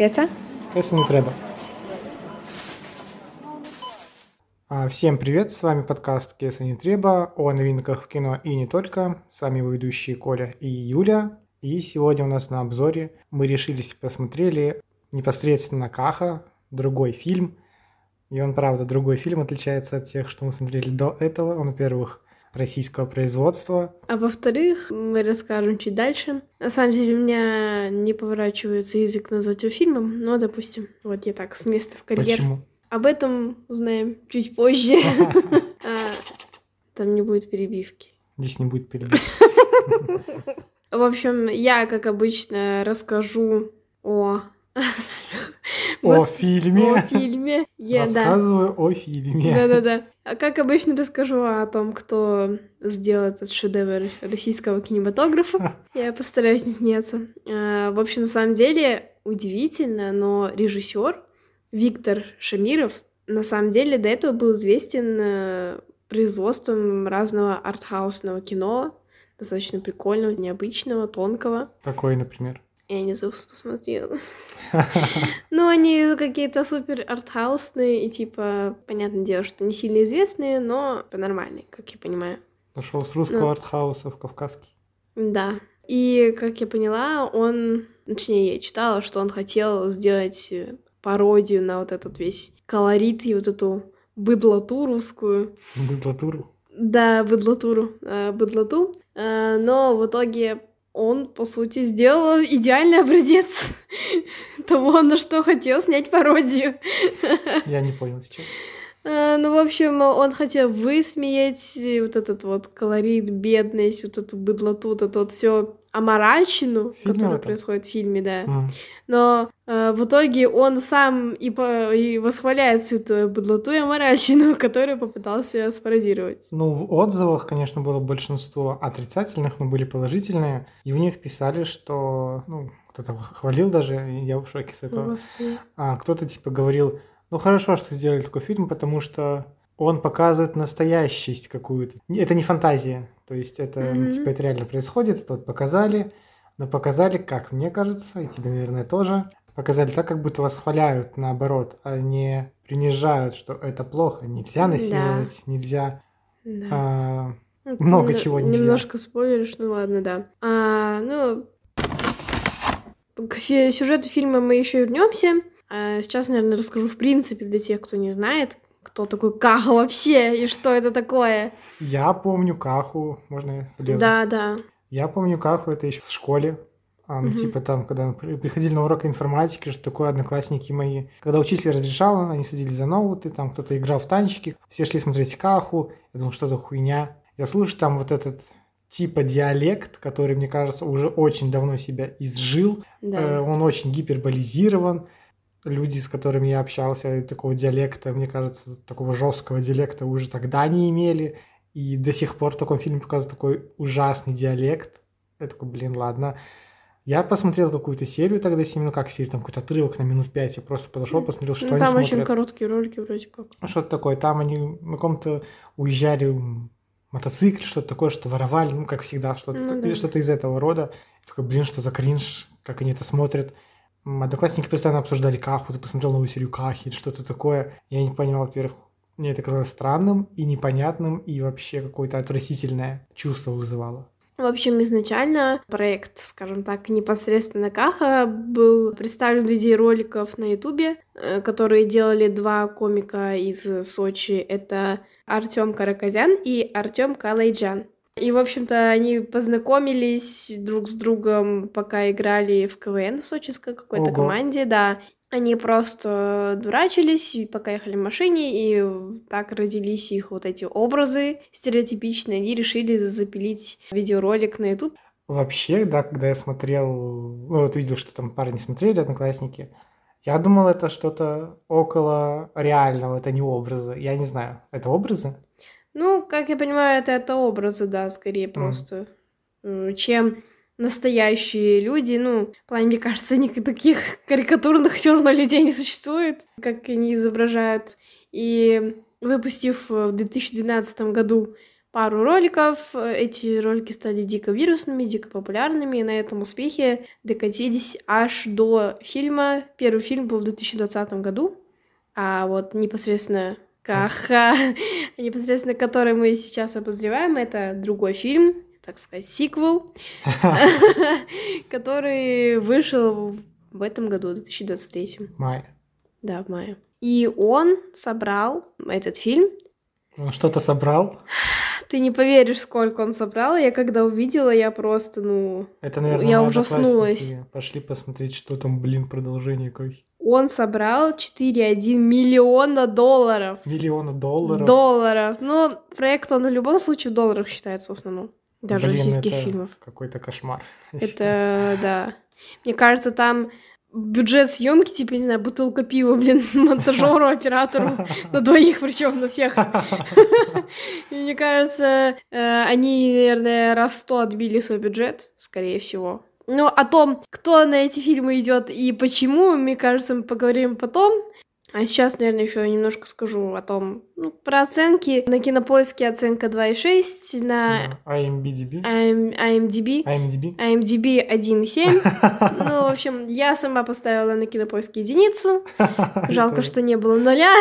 Кеса? Кеса не треба. А, Всем привет, с вами подкаст «Кеса не треба» о новинках в кино и не только. С вами его ведущие Коля и Юля. И сегодня у нас на обзоре мы решились посмотрели непосредственно Каха, другой фильм. И он, правда, другой фильм отличается от тех, что мы смотрели до этого. Он, во-первых, российского производства. А во-вторых, мы расскажем чуть дальше. На самом деле, у меня не поворачивается язык назвать его фильмом, но, допустим, вот я так, с места в карьер. Почему? Об этом узнаем чуть позже. А, Там не будет перебивки. Здесь не будет перебивки. В общем, я, как обычно, расскажу о... О фильме. О фильме. Я, да. Рассказываю о фильме. Да-да-да. А как обычно расскажу о том, кто сделал этот шедевр российского кинематографа. Я постараюсь не смеяться. А, В общем, на самом деле удивительно, но режиссер Виктор Шамиров на самом деле до этого был известен э, производством разного артхаусного кино, достаточно прикольного, необычного, тонкого. Какой, например? Я не забыла, посмотрела. Ну, они какие-то супер артхаусные и, типа, понятное дело, что не сильно известные, но нормальные, как я понимаю. Пошел с русского Ну. артхауса в кавказский. Да. И, как я поняла, он... Точнее, я читала, что он хотел сделать э, пародию на вот этот весь колорит и вот эту быдлоту русскую. Быдлатуру. Да, быдлотуру, э, быдлоту. Э, но в итоге он, по сути, сделал идеальный образец того, на что хотел снять пародию. Я не понял сейчас. Э, Ну, в общем, он хотел высмеять вот этот вот колорит, бедность, вот эту быдлоту, вот эту вот все аморальщину, которая этом? происходит в фильме, да. М. Но э, в итоге он сам и, по- и восхваляет всю эту быдлоту и аморальщину, которую попытался спародировать. Ну, в отзывах, конечно, было большинство отрицательных, но были положительные. И в них писали, что... Ну, кто-то хвалил даже, и я в шоке с этого. Господи. А кто-то типа говорил, ну хорошо, что сделали такой фильм, потому что он показывает настоящесть какую-то. Это не фантазия. То есть это, Мгм. типа, это реально происходит, это вот показали, но показали, как мне кажется, и тебе, наверное, тоже, показали так, как будто восхваляют, наоборот, а не принижают, что это плохо, нельзя Да. насиловать, нельзя... Да. а, Ну, много чего нельзя. Немножко спойлеришь, ну ладно, да. А, ну, к сюжету фильма мы еще вернемся. А сейчас, наверное, расскажу в принципе для тех, кто не знает, кто такой Каха вообще и что это такое. Я помню Каху, можно я? Да, да. Я помню Каху, это еще в школе. Ну, Мгм. Типа там, когда приходили на урок информатики, что такое одноклассники мои. Когда учитель разрешал, они садились за ноуты, там кто-то играл в танчики, все шли смотреть Каху. Я думал, что за хуйня. Я слушаю там вот этот типа диалект, который, мне кажется, уже очень давно себя изжил. Э, Да. Он очень гиперболизирован. Люди, с которыми я общался, такого диалекта, мне кажется, такого жесткого диалекта уже тогда не имели. И до сих пор в таком фильме показывают такой ужасный диалект. Я такой, блин, ладно. Я посмотрел какую-то серию тогда, с ним, ну как серию, там какой-то отрывок на минут пять. Я просто подошел, посмотрел, что Ну, они там смотрят. очень короткие ролики вроде как. Ну, что-то такое. Там они на каком-то уезжали мотоцикле, что-то такое, что воровали, ну, как всегда, что-то, Ну да. что-то из этого рода. Я такой, блин, что за кринж, как они это смотрят. Одноклассники постоянно обсуждали Каху, ты посмотрел новую серию Кахи что-то такое. Я не понимал, во-первых, мне это казалось странным и непонятным, и вообще какое-то отвратительное чувство вызывало. В общем, изначально проект, скажем так, непосредственно Каха был представлен в виде роликов на Ютубе, э, которые делали два комика из Сочи. Это Артем Караказян и Артем Калайджан. И, в общем-то, они познакомились друг с другом, пока играли в КВН в сочинской какой-то команде, да. Они просто дурачились, и пока ехали в машине, и так родились их вот эти образы стереотипичные. Они решили запилить видеоролик на YouTube. Вообще, да, когда я смотрел, ну вот видел, что там парни смотрели, одноклассники, я думал, это что-то около реального, это не образы. Я не знаю, это образы? Ну, как я понимаю, это, это образы, да, скорее просто, э, чем настоящие люди. Ну, в плане, мне кажется, никаких таких карикатурных все равно людей не существует, как они изображают. И выпустив в 2012 году пару роликов. Эти ролики стали дико вирусными, дико популярными, и на этом успехе докатились аж до фильма. Первый фильм был в 2020 году, а вот непосредственно Каха, непосредственно который мы сейчас обозреваем, это другой фильм, так сказать, сиквел, который вышел в этом году, 2023. Май. Да, в мае. И он собрал этот фильм. Он что-то собрал? Ты не поверишь, сколько он собрал. Я когда увидела, я просто, ну... Это, наверное, я ужаснулась. Пошли посмотреть, что там, блин, продолжение какое. Он собрал 4,1 миллиона долларов. Миллиона долларов? Долларов. Ну, проект, он в любом случае в долларах считается в основном. Даже Блин, российских фильмов. какой-то кошмар. Это, считаю. да. Мне кажется, там бюджет съемки, типа, не знаю, бутылка пива, блин, монтажеру, оператору, на двоих причем, на всех. Мне кажется, э, они, наверное, раз сто отбили свой бюджет, скорее всего. Но о том, кто на эти фильмы идет и почему, мне кажется, мы поговорим потом. А сейчас, наверное, еще немножко скажу о том, ну, про оценки. На кинопоиске оценка 2,6, на Да, IMDb. IM- IMDb. IMDb. IMDb 1,7. Ну, в общем, я сама поставила на кинопоиске единицу. Жалко, что не было нуля.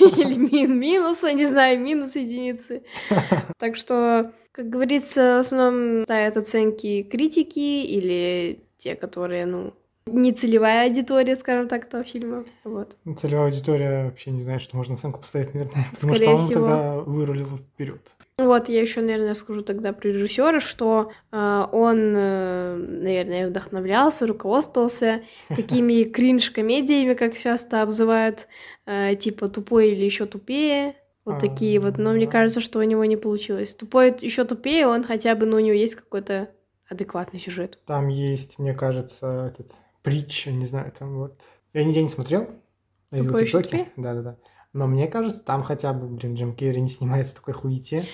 Или мин минуса, не знаю, минус единицы. Так что, как говорится, в основном ставят оценки критики или те, которые, ну, не целевая аудитория, скажем так, этого фильма. Вот. Целевая аудитория вообще не знает, что можно оценку поставить, наверное. Потому Скорее что он всего. тогда вырулил вперед. Вот, я еще, наверное, скажу тогда про режиссера, что э, он, э, наверное, вдохновлялся, руководствовался такими кринж-комедиями, как часто обзывают, э, типа тупой или еще тупее. Вот А, такие вот. Но мне да. кажется, что у него не получилось. Тупой еще тупее, он хотя бы, ну, у него есть какой-то адекватный сюжет. Там есть, мне кажется, этот притча, не знаю, там вот. Я нигде не смотрел. Я видел Тупой ещё ТикТоке. тупее? Да, да, да. Но мне кажется, там хотя бы, блин, Джим Керри не снимается такой хуете.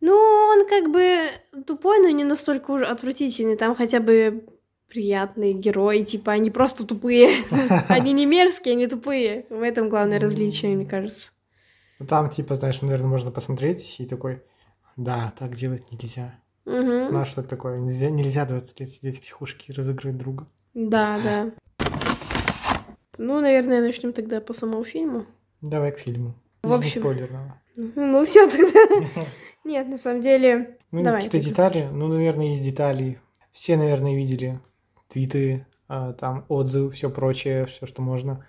Ну, он как бы тупой, но не настолько уж отвратительный. Там хотя бы приятные герои, типа, они просто тупые. Они не мерзкие, они тупые. В этом главное различие, мне кажется. Ну, Там, типа, знаешь, наверное, можно посмотреть и такой, да, так делать нельзя. Мгм. Ну, а что такое? Нельзя, нельзя 20 лет сидеть в психушке и разыгрывать друга. Да, да. Ну, наверное, начнем тогда по самому фильму. Давай к фильму. В Из общем- неспойлерного. Ну, все тогда. Нет, на самом деле... Ну, Давай, какие-то детали, ну, наверное, есть детали. Все, наверное, видели твиты, а, там отзывы, все прочее, все, что можно.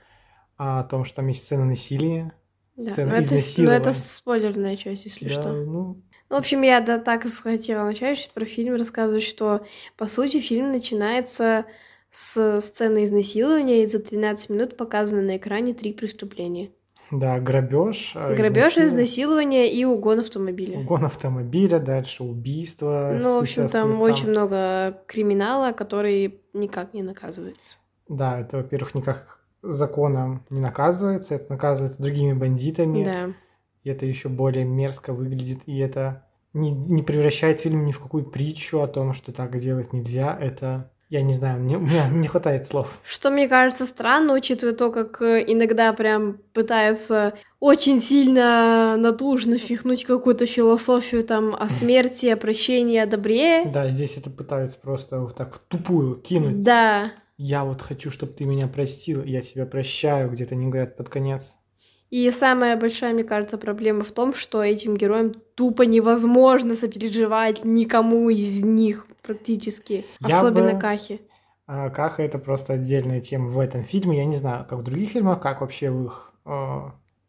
А о том, что там есть сцена насилия. Да. Сцена Ну, это, с- ну, это спойлерная часть, если Да, что. ну, Ну, в общем, я да, так и хотела начать про фильм рассказывать, что, по сути, фильм начинается с сцены изнасилования, и за 13 минут показано на экране три преступления. да, грабеж. а, Грабеж, изнасилование, изнасилование и угон автомобиля. Угон автомобиля, дальше убийство. Ну, в общем, там сколько- очень много криминала, который никак не наказывается. Да, это, во-первых, никак законом не наказывается, это наказывается другими бандитами. Да. И это еще более мерзко выглядит, и это не, не превращает фильм ни в какую притчу о том, что так делать нельзя. Это, я не знаю, мне, у меня не хватает слов. Что мне кажется странно, учитывая то, как э, иногда прям пытаются очень сильно натужно впихнуть какую-то философию там о смерти, о прощении, о добре. Да, здесь это пытаются просто вот так в тупую кинуть. Да. Я вот хочу, чтобы ты меня простил, я тебя прощаю, где-то не говорят под конец. И самая большая, мне кажется, проблема в том, что этим героям тупо невозможно сопереживать никому из них практически. Я Особенно бы- Кахи. А Каха это просто отдельная тема в этом фильме. Я не знаю, как в других фильмах, как вообще в их э,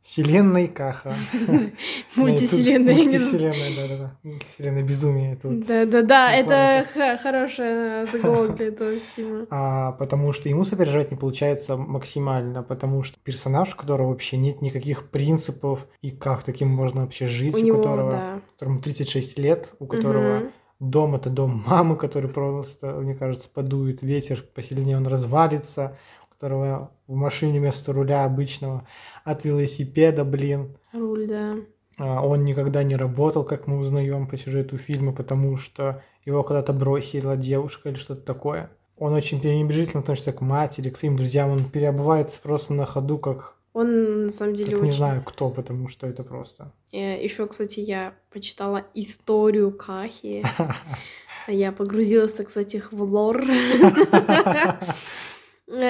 вселенной Каха. Мультивселенная. я не знаю. Мультивселенная, да-да-да. Мультивселенная безумие. Да-да-да, это хорошая заголовок для этого фильма. А, потому что ему сопереживать не получается максимально, потому что персонаж, у которого вообще нет никаких принципов, и как таким можно вообще жить, У которого, которому 36 лет, у которого. Дом это дом мамы, который просто, мне кажется, подует ветер, посильнее он развалится, у которого в машине вместо руля обычного от велосипеда, блин. Руль, да. А, Он никогда не работал, как мы узнаем по сюжету фильма, потому что его когда-то бросила девушка или что-то такое. Он очень пренебрежительно относится к матери, к своим друзьям. Он переобувается просто на ходу, как Он на самом деле Так очень... не знаю кто, потому что это просто. Еще, кстати, я почитала историю Кахи. Я погрузилась, сказать, в лор.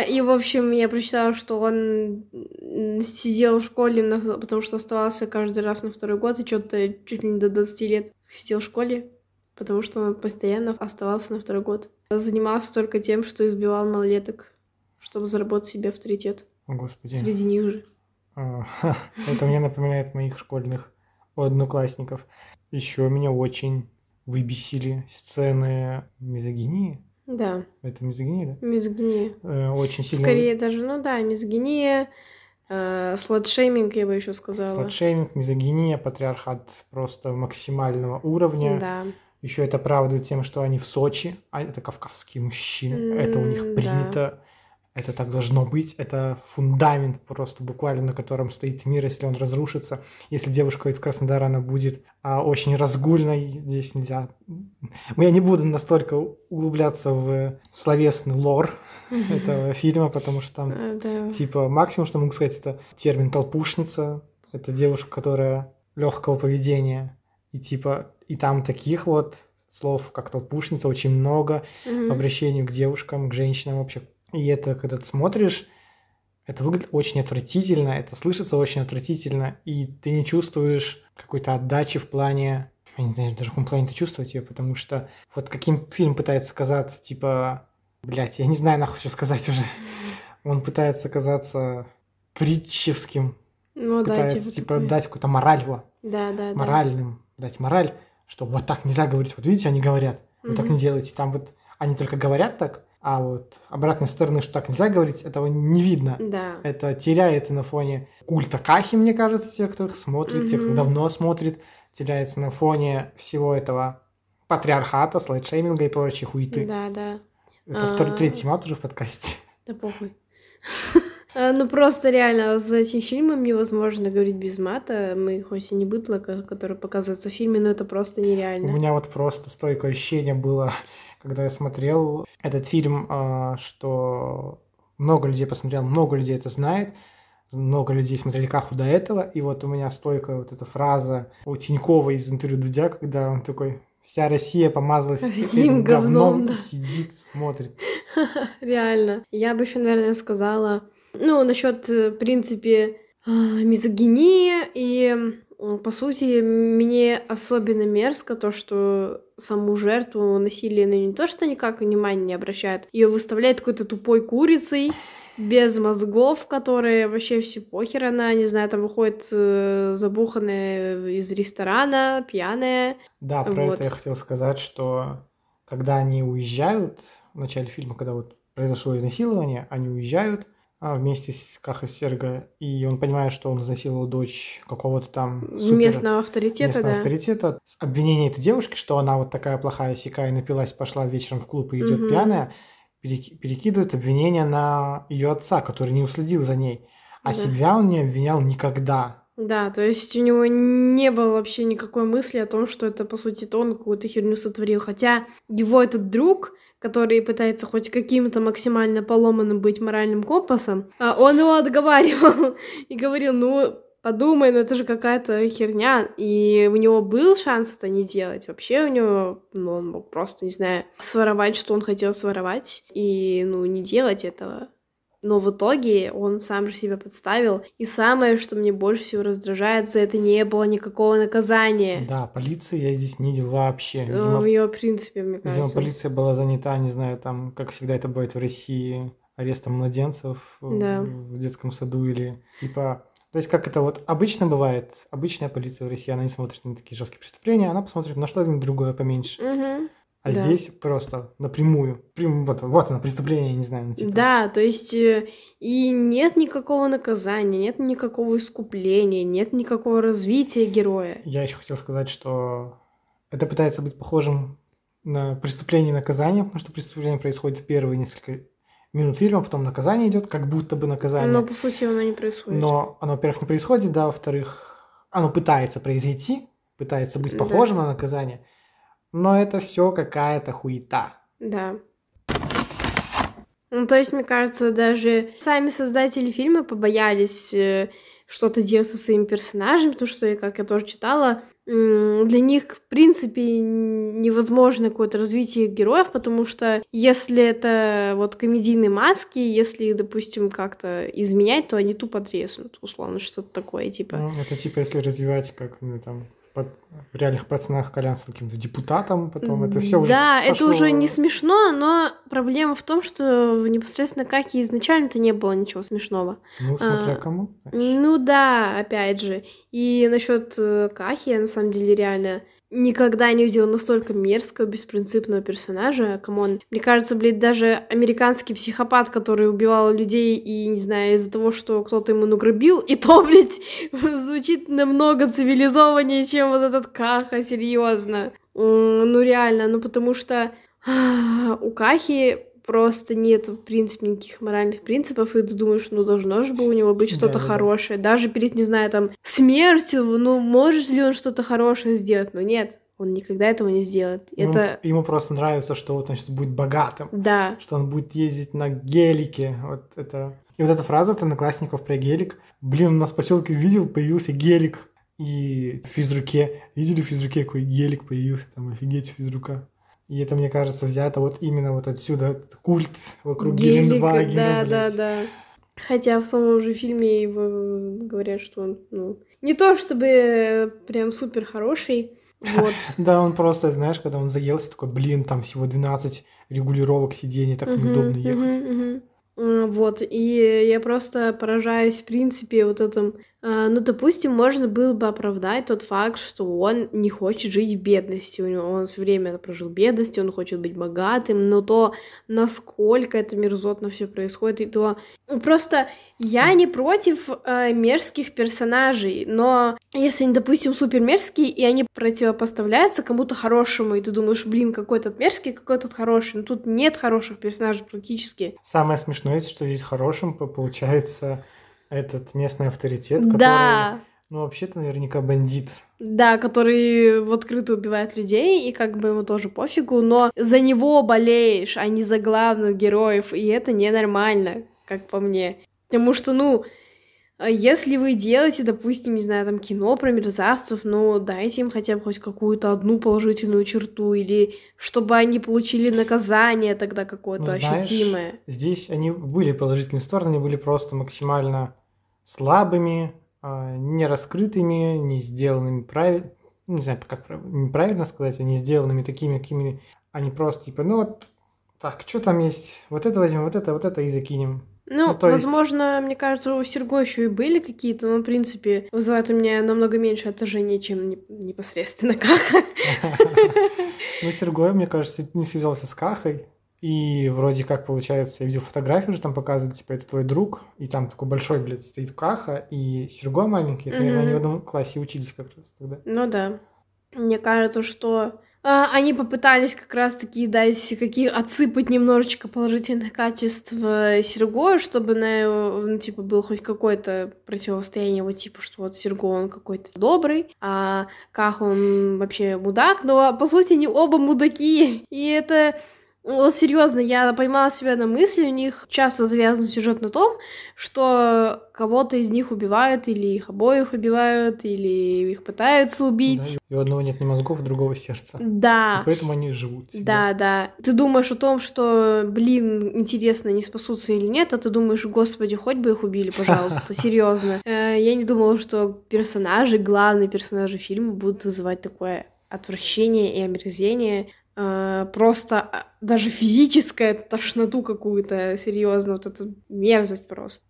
И, в общем, я прочитала, что он сидел в школе, потому что оставался каждый раз на второй год, и что-то чуть ли не до 20 лет сидел в школе, потому что он постоянно оставался на второй год. Занимался только тем, что избивал малолеток, чтобы заработать себе авторитет. О, Господи. Среди них же. А, Это мне напоминает моих школьных одноклассников. Еще меня очень выбесили сцены мизогинии. Да, Это мизогиния, мизогиния. да? Э, Очень сильно... Скорее даже, ну да, мизогиния, э, сладшейминг, я бы еще сказала. Сладшейминг, мизогиния, патриархат просто максимального уровня. Да. Еще это оправдывает тем, что они в Сочи, а это кавказские мужчины, это у них принято, это так должно быть, это фундамент просто буквально, на котором стоит мир, если он разрушится. Если девушка из Краснодара, она будет а, очень разгульной, здесь нельзя. Я не буду настолько углубляться в словесный лор этого фильма, потому что там А. Типа, максимум, что могу сказать, это термин толпушница. Это девушка, которая легкого поведения. И типа, и там таких вот слов, как толпушница, очень много Мгм. по обращению к девушкам, к женщинам вообще. И это, когда ты смотришь, это выглядит очень отвратительно, это слышится очень отвратительно, и ты не чувствуешь какой-то отдачи в плане... Я не знаю даже в каком плане ты чувствовать ее, потому что вот каким фильм пытается казаться, типа... Блять, я не знаю нахуй что сказать уже. Он пытается казаться притчевским, Ну да, пытается, типа, типа, такой. дать какую-то мораль, во, Да, да, да. моральным, дать мораль, что вот так нельзя говорить. Вот видите, они говорят, вы так Мгм. не делайте. Там вот они только говорят так, а вот обратной стороны, что так нельзя говорить, этого не видно. Да. Это теряется на фоне культа Кахи, мне кажется, тех, кто их смотрит, тех, кто давно смотрит, теряется на фоне всего этого патриархата, слайдшейминга и прочей хуеты. Да, да. Это второй, А. третий мат уже в подкасте. Да похуй. А, Ну просто реально за этим фильмом невозможно говорить без мата. Мы хоть и не быдло, ко- которое показывается в фильме, но это просто У нереально. меня вот просто стойкое ощущение было, когда я смотрел этот фильм, а, что много людей посмотрел, много людей это знает, много людей смотрели Каху до этого, и вот у меня стойкая вот эта фраза у Тинькова из интервью Дудя, когда он такой, вся Россия помазалась Этим этим говном, говном, да. и сидит, смотрит. Реально. Я бы еще, наверное, сказала, ну, насчет, в принципе, а, мизогинии и, по сути, мне особенно мерзко то, что саму жертву насилия ну, не то, что никак внимания не обращают, ее выставляют какой-то тупой курицей, без мозгов, которые вообще все похер она, не знаю, там выходит э, забуханная из ресторана, пьяная. Да, про Вот. это я хотел сказать, что когда они уезжают, в начале фильма, когда вот произошло изнасилование, они уезжают вместе с Кахой Серго, и он понимает, что он изнасиловал дочь какого-то там супер- местного авторитета, местного да. авторитета. Обвинение этой девушки, что она вот такая плохая сякая, напилась, пошла вечером в клуб и идет Мгм. пьяная, переки- перекидывает обвинение на ее отца, который не уследил за ней. А Да. себя он не обвинял никогда. Да, то есть у него не было вообще никакой мысли о том, что это, по сути, то он какую-то херню сотворил. Хотя его этот друг, который пытается хоть каким-то максимально поломанным быть моральным компасом, а, он его отговаривал и говорил, ну, подумай, ну это же какая-то херня. И у него был шанс это не делать. Вообще у него, ну, он мог просто, не знаю, своровать, что он хотел своровать, и, ну, не делать этого. Но в итоге он сам же себя подставил. И самое, что мне больше всего раздражает, за это не было никакого наказания. Да, полиции я здесь не видел вообще. Э, Видимо, В ее принципе, мне Видимо, кажется. полиция была занята, не знаю, там, как всегда это бывает в России, арестом младенцев в- Да. в детском саду или типа... То есть, как это вот обычно бывает, обычная полиция в России, она не смотрит на такие жесткие преступления, она посмотрит на что-нибудь другое поменьше. Мгм. А да. здесь просто напрямую. Прям вот, вот оно, преступление, не знаю, типа. Да, то есть э, и нет никакого наказания, нет никакого искупления, нет никакого развития героя. Я еще хотел сказать, что это пытается быть похожим на преступление и наказание, потому что преступление происходит в первые несколько минут фильма, потом наказание идет, как будто бы наказание. Но по сути оно не происходит. Но оно, во-первых, не происходит, да, во-вторых, оно пытается произойти, пытается быть Да. похожим на наказание, но это все какая-то хуета. Да. Ну, то есть, мне кажется, даже сами создатели фильма побоялись э, что-то делать со своими персонажами, потому что, как я тоже читала, для них, в принципе, невозможно какое-то развитие героев, потому что если это вот комедийные маски, если, допустим, как-то изменять, то они тупо треснут, условно, что-то такое, типа. Ну, это типа, если развивать, как, ну, там, в реальных пацанах Колян с каким-то депутатом, потом это все уже Да, пошло... это уже не смешно, но проблема в том, что в непосредственно Кахе изначально-то не было ничего смешного. Ну, смотря а, кому. Знаешь. Ну да, опять же. И насчет э, Кахи, я на самом деле реально никогда не видела настолько мерзкого, беспринципного персонажа. Come on. Мне кажется, блядь, даже американский психопат, который убивал людей и, не знаю, из-за того, что кто-то ему нагрубил, и то, блядь, звучит намного цивилизованнее, чем вот этот Каха, серьезно. Ну, реально, ну потому что у Кахи просто нет, в принципе, никаких моральных принципов, и ты думаешь, ну, должно же было у него быть что-то да, хорошее. Да. Даже перед, не знаю, там, смертью, ну, может ли он что-то хорошее сделать? Но нет, он никогда этого не сделает. Ему, это... ему просто нравится, что вот он сейчас будет богатым. Да. Что он будет ездить на гелике. Вот это... И вот эта фраза от одноклассников про гелик. Блин, у нас в поселке видел, появился гелик. И в физруке. Видели в физруке какой гелик появился? Там офигеть физрука. И это, мне кажется, взято вот именно вот отсюда, культ вокруг Гелик, Гелендвагена, Да, блядь. да, да. Хотя в самом же фильме его говорят, что он, ну, не то чтобы прям супер хороший, вот. Да, он просто, знаешь, когда он заелся, такой, блин, там всего 12 регулировок сидений, так неудобно ехать. Вот, и я просто поражаюсь, в принципе, вот этом а, ну, допустим, можно было бы оправдать тот факт, что он не хочет жить в бедности. У него он все время прожил в бедности, он хочет быть богатым, но то, насколько это мерзотно все происходит, и то ну, просто я не против э, мерзких персонажей, но если они, допустим, супер мерзкие, и они противопоставляются кому-то хорошему, и ты думаешь, блин, какой то мерзкий, какой то хороший, но тут нет хороших персонажей практически. Самое смешное, что здесь хорошим получается этот местный авторитет, который, да. ну, вообще-то наверняка бандит. Да, который в открытую убивает людей, и как бы ему тоже пофигу, но за него болеешь, а не за главных героев, и это ненормально, как по мне. Потому что, ну, если вы делаете, допустим, не знаю, там кино про мерзавцев, ну, дайте им хотя бы хоть какую-то одну положительную черту, или чтобы они получили наказание тогда какое-то ну, знаешь, ощутимое. Здесь они были положительные стороны, они были просто максимально слабыми, а, не раскрытыми, не сделанными правильно, не знаю, как неправильно сказать, а не сделанными такими, какими они просто типа, ну вот, так, что там есть, вот это возьмем, вот это, вот это и закинем. Ну, ну возможно, есть... мне кажется, у Серго еще и были какие-то, но, в принципе, вызывают у меня намного меньше отражения, чем непосредственно Каха. Ну, Серго, мне кажется, не связался с Кахой, и вроде как получается, я видел фотографию, уже там показывали, типа, это твой друг, и там такой большой, блядь, стоит Каха, и Серго маленький, это, наверное, они в одном классе учились как раз тогда. Ну да. Мне кажется, что а, они попытались как раз-таки дать какие отсыпать немножечко положительных качеств Серго, чтобы на ну, типа был хоть какое-то противостояние вот типа что вот Серго он какой-то добрый, а Ках он вообще мудак, но по сути они оба мудаки, и это вот серьезно, я поймала себя на мысли, у них часто завязан сюжет на том, что кого-то из них убивают, или их обоих убивают, или их пытаются убить. Да, и у одного нет ни мозгов, у другого сердца. Да. И поэтому они живут. Себе. Да, да. Ты думаешь о том, что, блин, интересно, не спасутся или нет, а ты думаешь, господи, хоть бы их убили, пожалуйста, серьезно. Э, я не думала, что персонажи, главные персонажи фильма будут вызывать такое отвращение и омерзение. Э, просто а, даже физическая тошноту какую-то, серьезно, вот эта мерзость просто.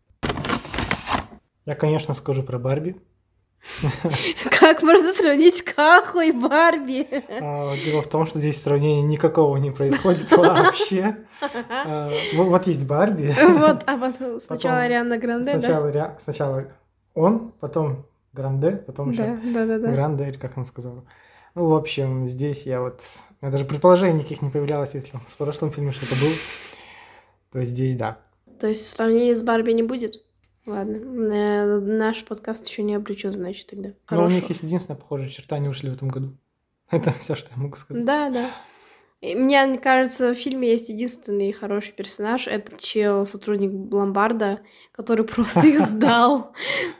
Я, конечно, скажу про Барби. Как можно сравнить Каху и Барби? А, дело в том, что здесь сравнения никакого не происходит вообще. А, вот есть Барби. Вот, а потом сначала Ариана Гранде, да? Сначала он, потом Гранде, потом еще Гранде, или как она сказала. Ну, в общем, здесь я вот меня даже предположений никаких не появлялось, если в прошлом фильме что-то было. То есть здесь да. То есть сравнения с Барби не будет? Ладно, э, наш подкаст еще не облечен, значит, тогда. Но у них есть единственная похожая черта, они ушли в этом году. Это все, что я могу сказать. Да, да. И Мне кажется, в фильме есть единственный хороший персонаж. Это чел, сотрудник Ломбарда, который просто их сдал.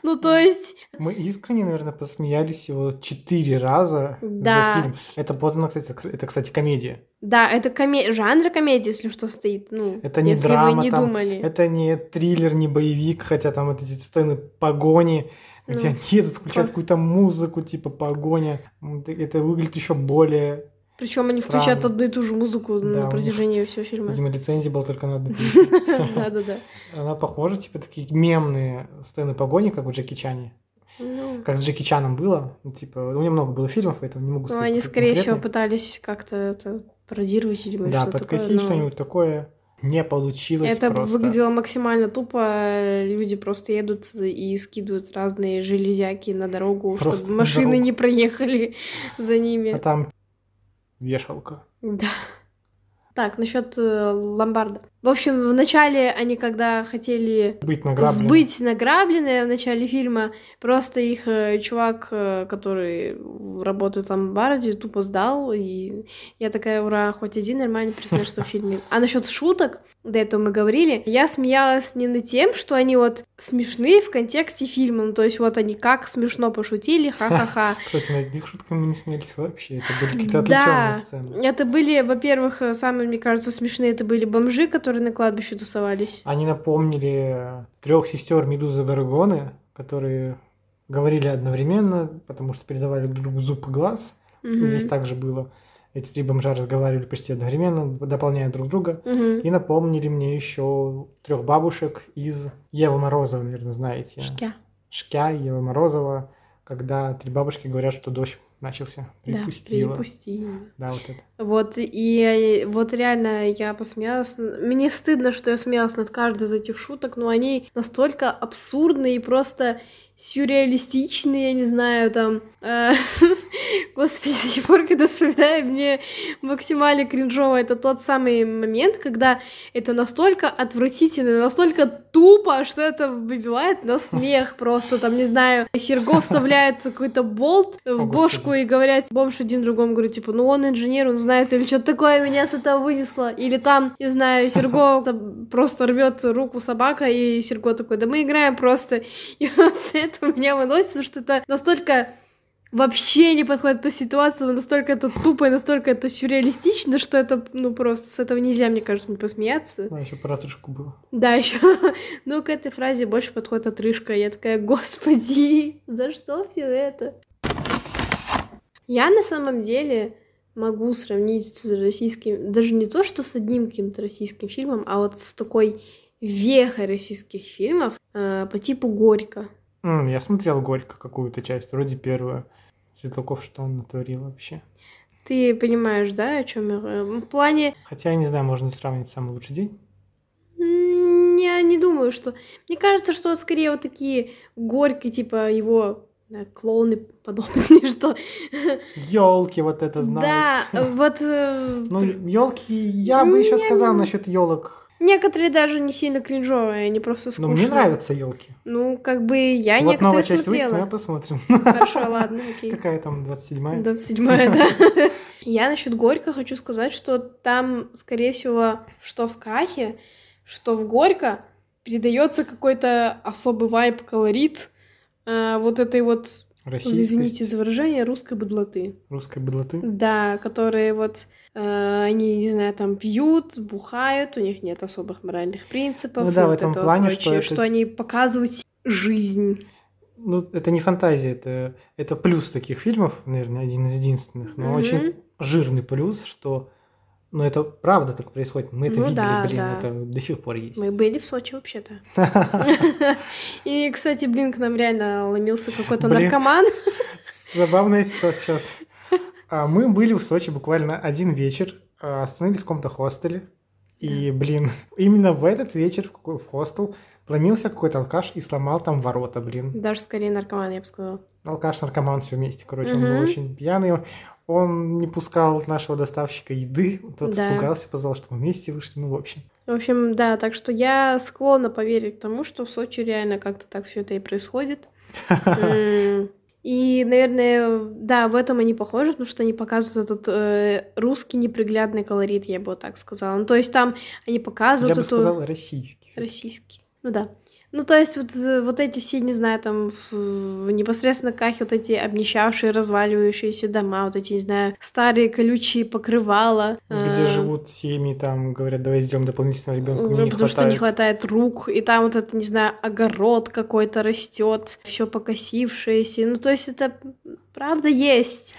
Ну, то есть, Мы искренне, наверное, посмеялись всего четыре раза за фильм. Это вот она, кстати, это, кстати, комедия. да, это коме... жанр комедии, если что, стоит. Ну, Это не если драма, вы не там, думали. Это не триллер, не боевик, хотя там эти сцены погони, где Ну, они едут, включают по- какую-то музыку, типа погоня. Это выглядит еще более... Причем они странно. включают одну и ту же музыку Да, на них, протяжении всего фильма. Видимо, лицензия была только на одну. Да-да-да. Она похожа, типа, такие мемные сцены погони, как у Джеки Чане. Ну, Как с Джеки Чаном было. Ну, типа, у меня много было фильмов, поэтому не могу ну, сказать. они, какой скорее всего, пытались как-то это пародировать или Да, что такое. подкосить но что-нибудь такое не получилось Это просто. выглядело максимально тупо. Люди просто едут и скидывают разные железяки на дорогу, Просто чтобы машины дорогу. не проехали за ними. А там вешалка. Да. Так, насчет ломбарда. В общем, вначале они, когда хотели Быть награбленным. сбыть награбленное в начале фильма, просто их э, чувак, э, который работает в ломбарде, тупо сдал, и я такая, ура, хоть один нормальный персонаж в фильме. А насчет шуток, до этого мы говорили, я смеялась не над тем, что они вот смешны в контексте фильма, ну, то есть вот они как смешно пошутили, ха-ха-ха. Кстати, над их шутками мы не смеялись вообще. Это были какие-то отвлеченные сцены. это были, во-первых, э, самые, мне кажется, смешные, это были бомжи, которые на кладбище тусовались. Они напомнили трех сестер Медузы Гаргоны, которые говорили одновременно, потому что передавали друг другу зуб и глаз. Мгм. Здесь также было. Эти три бомжа разговаривали почти одновременно, дополняя друг друга. Мгм. И напомнили мне еще трех бабушек из Евы Морозова, наверное, знаете. Шкя. Шкя, Ева Морозова, когда три бабушки говорят, что дождь начался. Да, Припустила. припустила. Да, вот это. Вот, и вот реально я посмеялась. Мне стыдно, что я смеялась над каждой из этих шуток, но они настолько абсурдные и просто сюрреалистичные, я не знаю, там... э, Господи, до сих пор, когда вспоминаю, мне максимально кринжово. Это тот самый момент, когда это настолько отвратительно, настолько тупо, что это выбивает на смех просто, там, не знаю, Серго вставляет какой-то болт в О, бошку Господи. и говорят, бомж один другому говорит, типа, ну он инженер, он знает, или что-то такое меня с этого вынесло. Или там, не знаю, Серго просто рвет руку собака, и Серго такой, да мы играем просто. И вот с этого меня выносит, потому что это настолько вообще не подходит по ситуации, настолько это тупо и настолько это сюрреалистично, что это, ну, просто с этого нельзя, мне кажется, не посмеяться. Да, еще про отрыжку было. Да, еще. Ну, к этой фразе больше подходит отрыжка. Я такая, господи, за что все это? Я на самом деле могу сравнить с российским, даже не то, что с одним каким-то российским фильмом, а вот с такой вехой российских фильмов э, по типу Горько. Я смотрел Горько какую-то часть, вроде первую. Светлаков, что он натворил вообще. Ты понимаешь, да, о чем я? э, В плане, Хотя, я не знаю, можно сравнить «Самый лучший день». я не думаю, что... Мне кажется, что скорее вот такие горькие, типа его да, клоуны подобные, что... Елки, вот это знаете. Да, вот э, Ну, елки, я бы еще сказал насчет елок. Некоторые даже не сильно кринжовые, они просто Но скучные. мне нравятся елки. Ну, как бы я вот новая некоторые часть выйдет, мы смотрела. посмотрим. Хорошо, ладно, окей. Какая там, 27-я? 27 да. Я насчет Горько хочу сказать, что там, скорее всего, что в Кахе, что в Горько передается какой-то особый вайб, колорит э, вот этой вот, извините за выражение, русской быдлоты. русской быдлоты. Да, которые вот они, не знаю, там пьют, бухают, у них нет особых моральных принципов. Ну да, в вот этом это плане, что прочее, это- что они показывают жизнь. Ну, это не фантазия, это, это плюс таких фильмов, наверное, один из единственных. Но Мгм. очень жирный плюс, что ну, это правда так происходит. Мы это Ну видели, да, блин, да. это до сих пор есть. Мы были в Сочи вообще-то. И, кстати, блин, к нам реально ломился какой-то наркоман. Забавная ситуация сейчас. А, Мы были в Сочи буквально один вечер, а, остановились в каком-то хостеле. И, блин, именно в этот вечер в хостел ломился какой-то алкаш и сломал там ворота, блин. Даже скорее наркоман, я бы сказала. Алкаш-наркоман все вместе, короче, он был очень пьяный. Он не пускал нашего доставщика еды, тот Да. испугался, позвал, чтобы вместе вышли, ну, в общем. В общем, да, так что я склонна поверить тому, что в Сочи реально как-то так все это и происходит. И, наверное, да, в этом они похожи, потому что они показывают этот э, русский неприглядный колорит, я бы вот так сказала. Ну, то есть там они показывают Я бы эту... сказал российский. Российский. Ну да. Ну, то есть вот, э, вот эти все, не знаю, там в, непосредственно Кахе вот эти обнищавшие, разваливающиеся дома, вот эти, не знаю, старые колючие покрывала. Где э, живут семьи, там говорят, давай сделаем дополнительного ребенка, ну, потому что не хватает. хватает рук, и там вот это, не знаю, огород какой-то растет, все покосившееся. Ну, то есть это правда есть.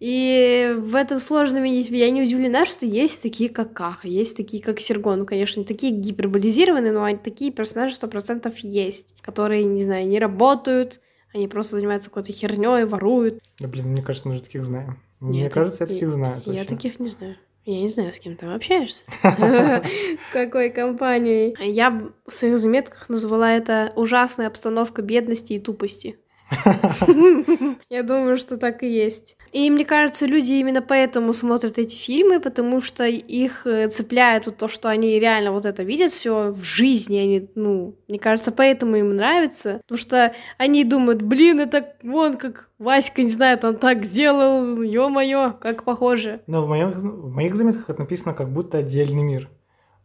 И в этом сложно видеть. Я не удивлена, что есть такие, как Каха, есть такие, как Серго. Ну, конечно, не такие гиперболизированные, но они такие персонажи сто процентов есть, которые, не знаю, не работают, они просто занимаются какой-то херней, воруют. Да, блин, мне кажется, мы же таких знаем. Мне Нет, кажется, я я- таких знаю Я точно. таких не знаю. Я не знаю, с кем ты общаешься. С какой компанией. Я в своих заметках назвала это ужасная обстановка бедности и тупости. Я думаю, что так и есть. И мне кажется, люди именно поэтому смотрят эти фильмы, потому что их э, цепляет вот то, что они реально вот это видят все в жизни. Они, ну, мне кажется, поэтому им нравится. Потому что они думают, блин, это вон как Васька, не знаю, там так сделал, ё-моё, как похоже. Но в, моем, в моих заметках это написано как будто отдельный мир.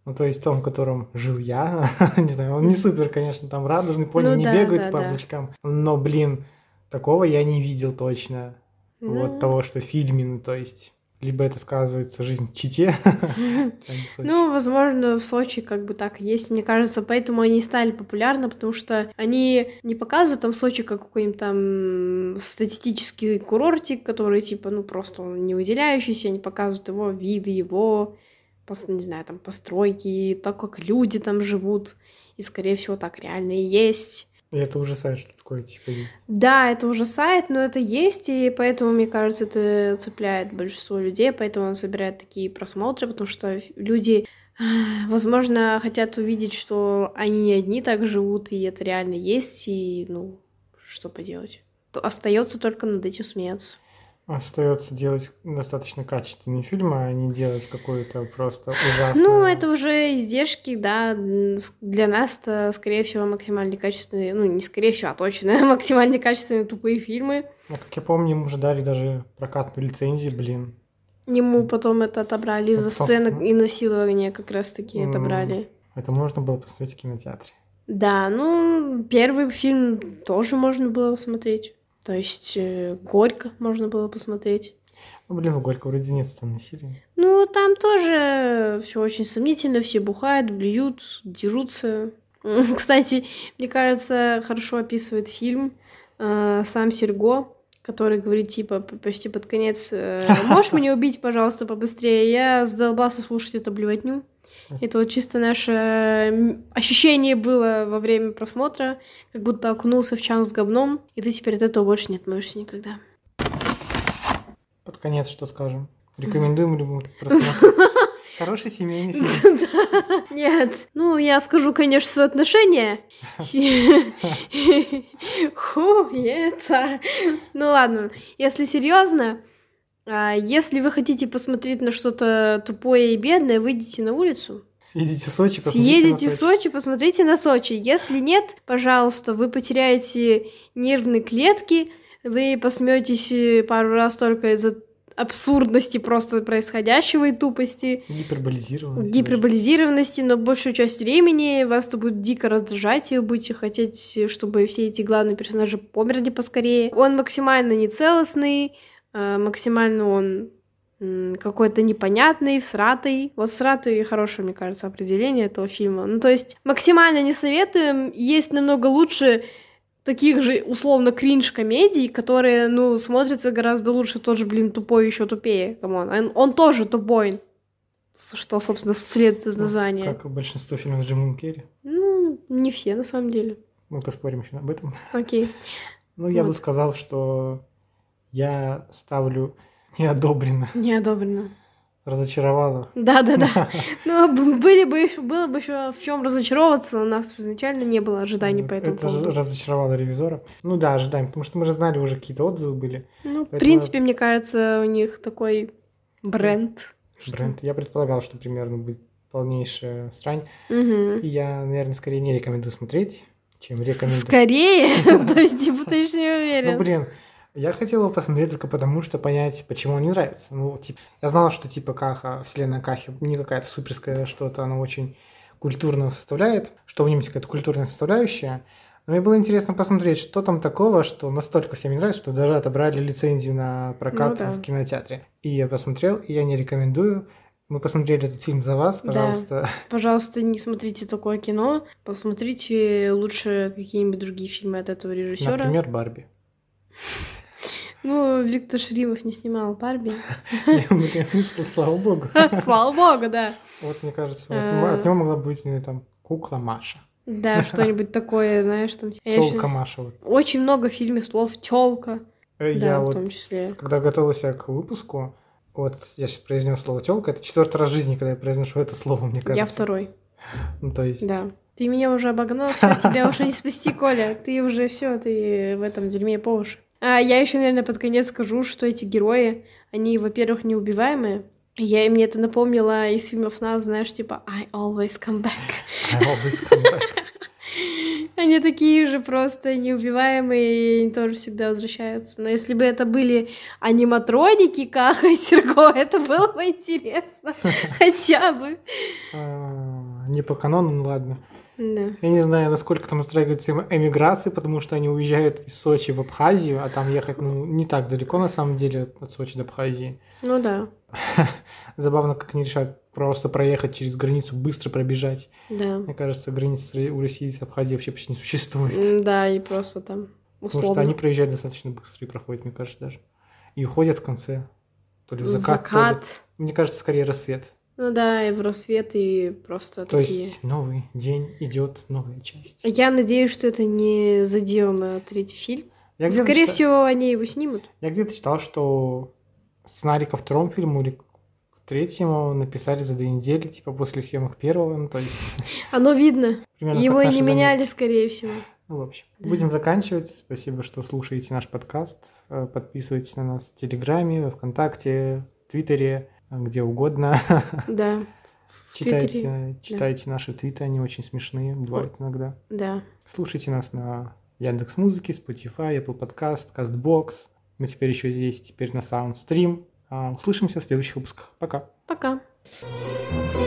Ну, то есть в том, в котором жил я. не знаю, он не супер, конечно, там радужный, пони Ну не да, бегают да, по да. облачкам. Но, блин, такого я не видел точно. Ну. Вот того, что в фильме, ну, то есть... Либо это сказывается жизнь в Чите. Ну, возможно, в Сочи как бы так есть. Мне кажется, поэтому они стали популярны, потому что они не показывают там Сочи как какой-нибудь там статистический курортик, который, типа, ну, просто он не выделяющийся, они показывают его виды, его, не знаю, там, постройки, то, как люди там живут, и, скорее всего, так реально и есть. И это ужасает, что такое, типа, Да, это ужасает, но это есть, и поэтому, мне кажется, это цепляет большинство людей, поэтому он собирает такие просмотры, потому что люди, возможно, хотят увидеть, что они не одни так живут, и это реально есть, и, ну, что поделать. Остается только над этим смеяться. Остается делать достаточно качественные фильмы, а не делать какую-то просто ужасную... Ну, это уже издержки, да, для нас это, скорее всего, максимально качественные, ну, не скорее всего, а точно, максимально качественные тупые фильмы. А как я помню, ему уже дали даже прокатную лицензию, блин. Ему потом это отобрали из-за Это сценок просто- и насилования как раз-таки отобрали. Это можно было посмотреть в кинотеатре. Да, ну, первый фильм тоже можно было посмотреть. То есть э, Горько можно было посмотреть. Ну, блин, Горько вроде нет сцен насилия. Ну, там тоже все очень сомнительно, все бухают, блюют, дерутся. Кстати, мне кажется, хорошо описывает фильм э, сам Серго, который говорит, типа, почти под конец, э, можешь меня убить, пожалуйста, побыстрее? Я задолбался слушать эту блевотню. Это вот чисто наше м, ощущение было во время просмотра, как будто окунулся в чан с говном, и ты теперь от этого больше не отмоешься никогда. Под конец что скажем? Рекомендуем мы просмотр? Хороший семейный фильм. Нет. Ну, я скажу, конечно, свое отношение. Ху, это. Ну ладно, если серьезно, если вы хотите посмотреть на что-то тупое и бедное, выйдите на улицу. Съездите в Сочи, посмотрите Съедете на в Сочи, посмотрите на Сочи. Если нет, пожалуйста, вы потеряете нервные клетки, вы посмеетесь э, пару раз только из-за абсурдности просто происходящего и тупости, Гиперболизированный. гиперболизированности, но большую часть времени вас это будет дико раздражать, и вы будете хотеть, чтобы все эти главные персонажи померли поскорее. Он максимально нецелостный, э, максимально он какой-то непонятный, всратый. Вот всратый хорошее, мне кажется, определение этого фильма. Ну, то есть максимально не советуем. Есть намного лучше таких же условно кринж-комедий, которые, ну, смотрятся гораздо лучше. Тот же, блин, тупой еще тупее. Come on. Он, он тоже тупой. Что, собственно, следует из Ну, названия. Как и большинство фильмов с Джимом Керри. Ну, не все, на самом деле. Мы поспорим еще об этом. Окей. Ну, я бы Вот. сказал, что я ставлю неодобренно. Не одобрено. Разочаровало. Да-да-да. Ну, б- были бы еще, было бы еще в чем разочароваться, у нас изначально не было ожиданий по этому Это поводу. разочаровало ревизора. Ну да, ожидаем, потому что мы же знали, уже какие-то отзывы были. Ну, в принципе, мне кажется, у них такой бренд. что- Бренд. Я предполагал, что примерно будет полнейшая срань. И я, наверное, скорее не рекомендую смотреть, чем рекомендую. Скорее? То есть, типа, ты еще не Ну, уверен? блин, Я хотел его посмотреть только потому, что понять, почему он не нравится. Ну, типа, я знала, что типа Каха, вселенная Кахи не какая-то суперская что-то, она очень культурно составляет, что в нем есть какая-то культурная составляющая. Но мне было интересно посмотреть, что там такого, что настолько всем не нравится, что даже отобрали лицензию на прокат Ну да. в кинотеатре. И я посмотрел, и я не рекомендую. Мы посмотрели этот фильм за вас, Да. пожалуйста. Пожалуйста, не смотрите такое кино. Посмотрите лучше какие-нибудь другие фильмы от этого режиссера. Например, Барби. Ну, Виктор Шримов не снимал Барби. Слава богу. Слава богу, да. Вот мне кажется, А. от него могла быть там кукла Маша, Да, что-нибудь такое, знаешь, там... телка Маша. Очень много в фильме слов тёлка. Э, Я вот, когда готовился к выпуску, вот я сейчас произнес слово телка, это четвертый раз в жизни, когда я произношу это слово, мне кажется. Я второй, Ну, то есть, да. Ты меня уже обогнал, всё, тебя уже не спасти, Коля. Ты уже все, ты в этом дерьме по уши. А я еще, наверное, под конец скажу, что эти герои, они, во-первых, неубиваемые. Я им мне это напомнила из фильмов нас, знаешь, типа I always come back. I always come back. Они такие же просто неубиваемые, и они тоже всегда возвращаются. Но если бы это были аниматроники Каха и Серго, это было бы интересно. Хотя бы. А, Не по канону, ну ладно. Да. Я не знаю, насколько там устраивается эм- эмиграция, потому что они уезжают из Сочи в Абхазию, а там ехать ну, не так далеко на самом деле от Сочи до Абхазии. Ну да, Забавно, как они решают просто проехать через границу, быстро пробежать. да. Мне кажется, границы у России с Абхазией вообще почти не существует. Да, и просто там Потому условно. что они проезжают достаточно быстро и проходят, мне кажется, даже. И уходят в конце. То ли в закат, Закат. то ли- Мне кажется, скорее рассвет. Ну да, и в рассвет, и просто То такие. есть новый день идет, новая часть. Я надеюсь, что это не задел на третий фильм. Я Скорее чита- всего, они его снимут. Я где-то читал, что сценарий ко второму фильму или к третьему написали за две недели, типа после съемок первого. Ну, то есть, Оно видно. примерно Его и не заметки. меняли, скорее всего. Ну, в общем, Да. будем заканчивать. Спасибо, что слушаете наш подкаст. Э, Подписывайтесь на нас в Телеграме, Вконтакте, Твиттере, где угодно. Да, Читайте, читайте наши твиты, они очень смешные, бывают иногда. да. Слушайте нас на Яндекс Музыки, Spotify, Apple Podcast, CastBox. Мы теперь еще есть теперь на SoundStream. А, Услышимся в следующих выпусках. Пока. Пока. Thank